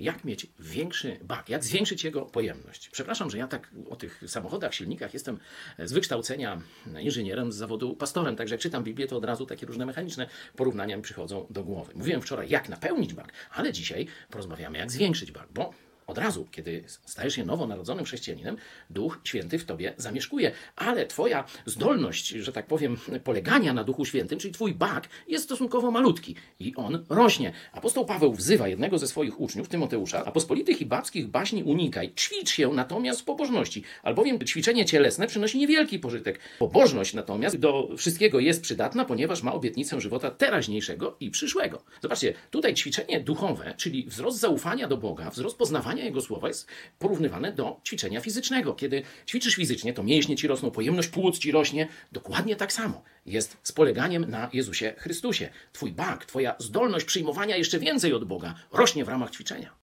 Jak mieć większy bak, jak zwiększyć jego pojemność? Przepraszam, że ja tak o tych samochodach, silnikach jestem z wykształcenia inżynierem, z zawodu pastorem, także jak czytam Biblię, to od razu takie różne mechaniczne porównania mi przychodzą do głowy. Mówiłem wczoraj, jak napełnić bak, ale dzisiaj porozmawiamy, jak zwiększyć bak, bo od razu, kiedy stajesz się nowonarodzonym chrześcijaninem, Duch Święty w tobie zamieszkuje, ale twoja zdolność, że tak powiem, polegania na Duchu Świętym, czyli twój bak, jest stosunkowo malutki i on rośnie. Apostoł Paweł wzywa jednego ze swoich uczniów, Tymoteusza, a pospolitych i babskich baśni unikaj, ćwicz się natomiast w pobożności, albowiem ćwiczenie cielesne przynosi niewielki pożytek. Pobożność natomiast do wszystkiego jest przydatna, ponieważ ma obietnicę żywota teraźniejszego i przyszłego. Zobaczcie, tutaj ćwiczenie duchowe, czyli wzrost zaufania do Boga, wzrost poznawania Jego słowa jest porównywane do ćwiczenia fizycznego. Kiedy ćwiczysz fizycznie, to mięśnie ci rosną, pojemność płuc ci rośnie. Dokładnie tak samo jest z poleganiem na Jezusie Chrystusie. Twój bak, twoja zdolność przyjmowania jeszcze więcej od Boga rośnie w ramach ćwiczenia.